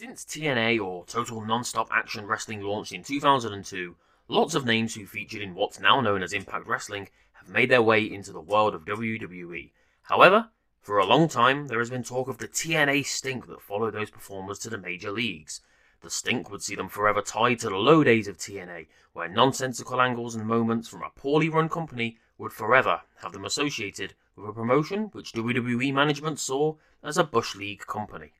Since TNA or Total Nonstop Action Wrestling launched in 2002, lots of names who featured in what's now known as Impact Wrestling have made their way into the world of WWE. However, for a long time, there has been talk of the TNA stink that followed those performers to the major leagues. The stink would see them forever tied to the low days of TNA, where nonsensical angles and moments from a poorly run company would forever have them associated with a promotion which WWE management saw as a Bush League company.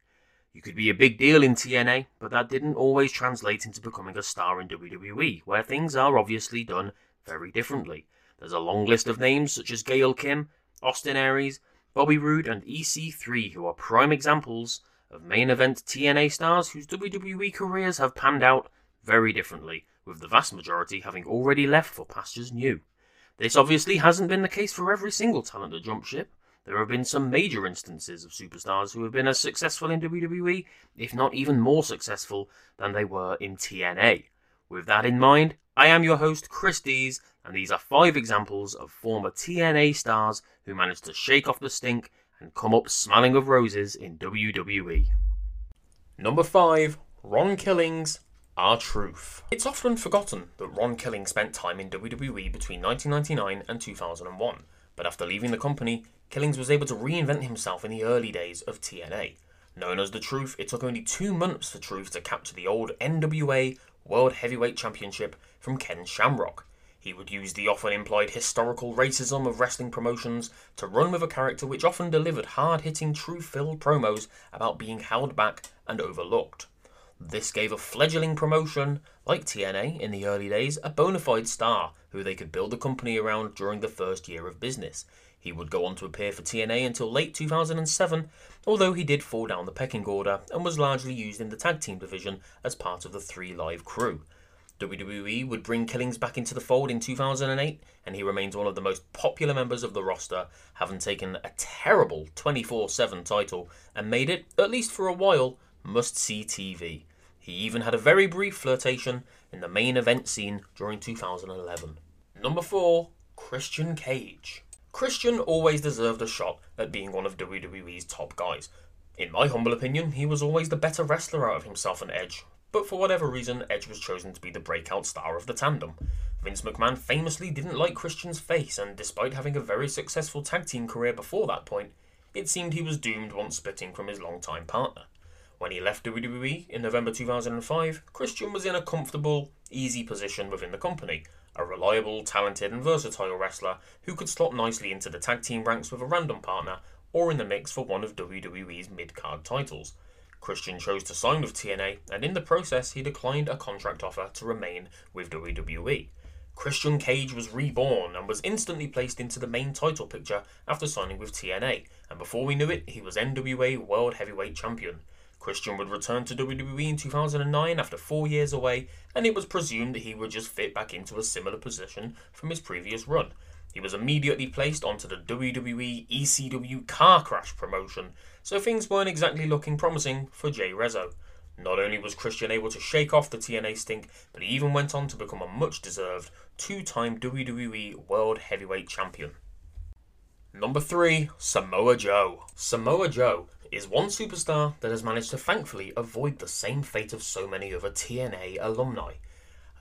You could be a big deal in TNA, but that didn't always translate into becoming a star in WWE, where things are obviously done very differently. There's a long list of names such as Gail Kim, Austin Aries, Bobby Roode, and EC3 who are prime examples of main event TNA stars whose WWE careers have panned out very differently, with the vast majority having already left for pastures new. This obviously hasn't been the case for every single talent that jumped ship. There have been some major instances of superstars who have been as successful in WWE, if not even more successful than they were in TNA. With that in mind, I am your host, Chris Dees, and these are five examples of former TNA stars who managed to shake off the stink and come up smelling of roses in WWE. Number 5. Ron Killings, R-Truth. It's often forgotten that Ron Killings spent time in WWE between 1999 and 2001, but after leaving the company, Killings was able to reinvent himself in the early days of TNA. Known as The Truth, it took only two months for Truth to capture the old NWA World Heavyweight Championship from Ken Shamrock. He would use the often implied historical racism of wrestling promotions to run with a character which often delivered hard hitting, truth filled promos about being held back and overlooked. This gave a fledgling promotion, like TNA in the early days, a bona fide star who they could build the company around during the first year of business. He would go on to appear for TNA until late 2007, although he did fall down the pecking order and was largely used in the tag team division as part of the 3Live Kru. WWE would bring Killings back into the fold in 2008, and he remains one of the most popular members of the roster, having taken a terrible 24 7 title and made it, at least for a while, must see TV. He even had a very brief flirtation in the main event scene during 2011. Number 4 Christian Cage. Christian always deserved a shot at being one of WWE's top guys. In my humble opinion, he was always the better wrestler out of himself and Edge, but for whatever reason, Edge was chosen to be the breakout star of the tandem. Vince McMahon famously didn't like Christian's face, and despite having a very successful tag team career before that point, it seemed he was doomed once splitting from his longtime partner. When he left WWE in November 2005, Christian was in a comfortable, easy position within the company, a reliable, talented, and versatile wrestler who could slot nicely into the tag team ranks with a random partner or in the mix for one of WWE's mid card titles. Christian chose to sign with TNA, and in the process, he declined a contract offer to remain with WWE. Christian Cage was reborn and was instantly placed into the main title picture after signing with TNA, and before we knew it, he was NWA World Heavyweight Champion. Christian would return to WWE in 2009 after four years away, and it was presumed that he would just fit back into a similar position from his previous run. He was immediately placed onto the WWE ECW Car Crash promotion, so things weren't exactly looking promising for Jay Reso. Not only was Christian able to shake off the TNA stink, but he even went on to become a much deserved two time WWE World Heavyweight Champion. Number 3 Samoa Joe. Samoa Joe is one superstar that has managed to thankfully avoid the same fate of so many other TNA alumni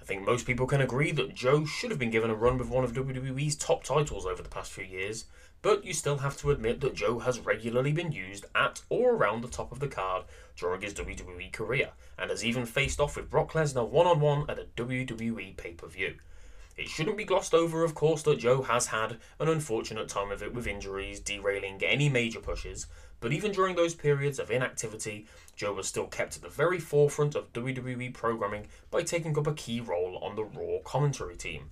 I think most people can agree that Joe should have been given a run with one of WWE's top titles over the past few years, but you still have to admit that Joe has regularly been used at or around the top of the card during his WWE career, and has even faced off with Brock Lesnar one on one at a WWE pay per view. It shouldn't be glossed over, of course, that Joe has had an unfortunate time of it with injuries derailing any major pushes, but even during those periods of inactivity, Joe was still kept at the very forefront of WWE programming by taking up a key role on the Raw commentary team.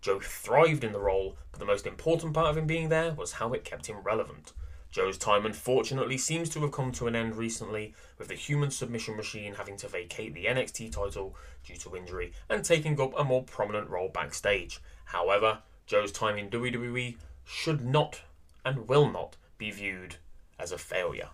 Joe thrived in the role, but the most important part of him being there was how it kept him relevant. Joe's time unfortunately seems to have come to an end recently, with the human submission machine having to vacate the NXT title due to injury and taking up a more prominent role backstage. However, Joe's time in WWE should not and will not be viewed as a failure.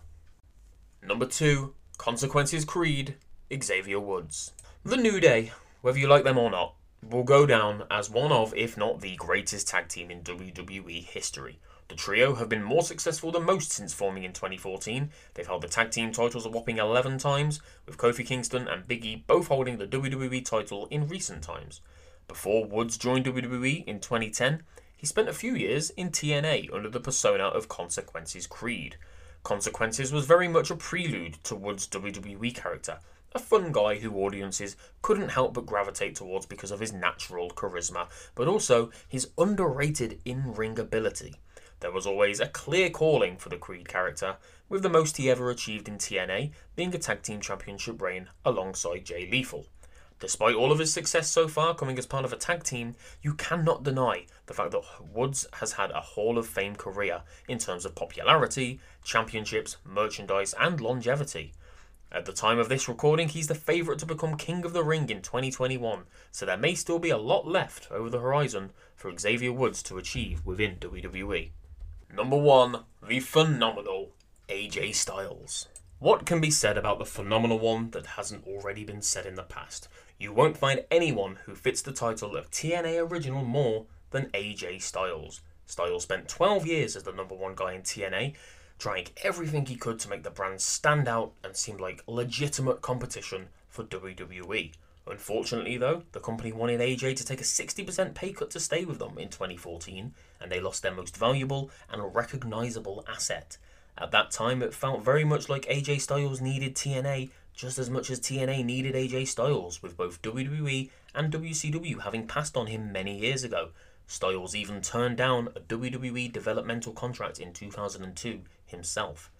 Number 2, Consequences Creed, Xavier Woods. The New Day, whether you like them or not, will go down as one of, if not the greatest tag team in WWE history. The trio have been more successful than most since forming in 2014. They've held the tag team titles a whopping 11 times, with Kofi Kingston and Big E both holding the WWE title in recent times. Before Woods joined WWE in 2010, he spent a few years in TNA under the persona of Consequences Creed. Consequences was very much a prelude to Woods' WWE character, a fun guy who audiences couldn't help but gravitate towards because of his natural charisma, but also his underrated in ring ability. There was always a clear calling for the Creed character, with the most he ever achieved in TNA being a tag team championship reign alongside Jay Lethal. Despite all of his success so far coming as part of a tag team, you cannot deny the fact that Woods has had a Hall of Fame career in terms of popularity, championships, merchandise, and longevity. At the time of this recording, he's the favourite to become King of the Ring in 2021, so there may still be a lot left over the horizon for Xavier Woods to achieve within WWE. Number one, the phenomenal AJ Styles. What can be said about the phenomenal one that hasn't already been said in the past? You won't find anyone who fits the title of TNA Original more than AJ Styles. Styles spent 12 years as the number one guy in TNA, trying everything he could to make the brand stand out and seem like legitimate competition for WWE. Unfortunately, though, the company wanted AJ to take a 60% pay cut to stay with them in 2014, and they lost their most valuable and recognizable asset. At that time, it felt very much like AJ Styles needed TNA just as much as TNA needed AJ Styles, with both WWE and WCW having passed on him many years ago. Styles even turned down a WWE developmental contract in 2002 himself.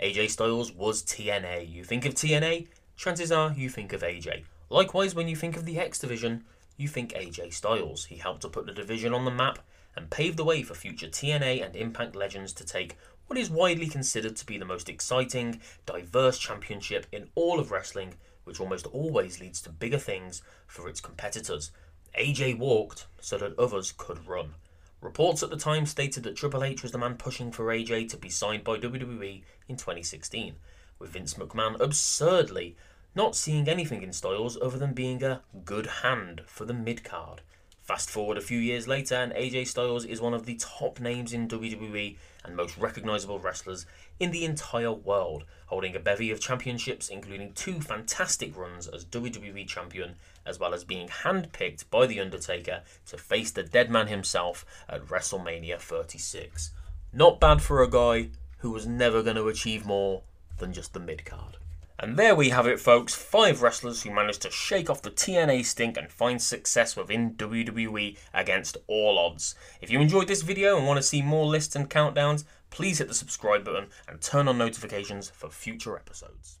AJ Styles was TNA. You think of TNA, chances are you think of AJ. Likewise, when you think of the X Division, you think AJ Styles. He helped to put the division on the map and paved the way for future TNA and Impact legends to take what is widely considered to be the most exciting, diverse championship in all of wrestling, which almost always leads to bigger things for its competitors. AJ walked so that others could run. Reports at the time stated that Triple H was the man pushing for AJ to be signed by WWE in 2016, with Vince McMahon absurdly not seeing anything in Styles other than being a good hand for the mid card. Fast forward a few years later, and AJ Styles is one of the top names in WWE and most recognizable wrestlers in the entire world, holding a bevy of championships, including two fantastic runs as WWE champion, as well as being handpicked by The Undertaker to face the dead man himself at WrestleMania 36. Not bad for a guy who was never going to achieve more than just the mid card. And there we have it, folks. Five wrestlers who managed to shake off the TNA stink and find success within WWE against all odds. If you enjoyed this video and want to see more lists and countdowns, please hit the subscribe button and turn on notifications for future episodes.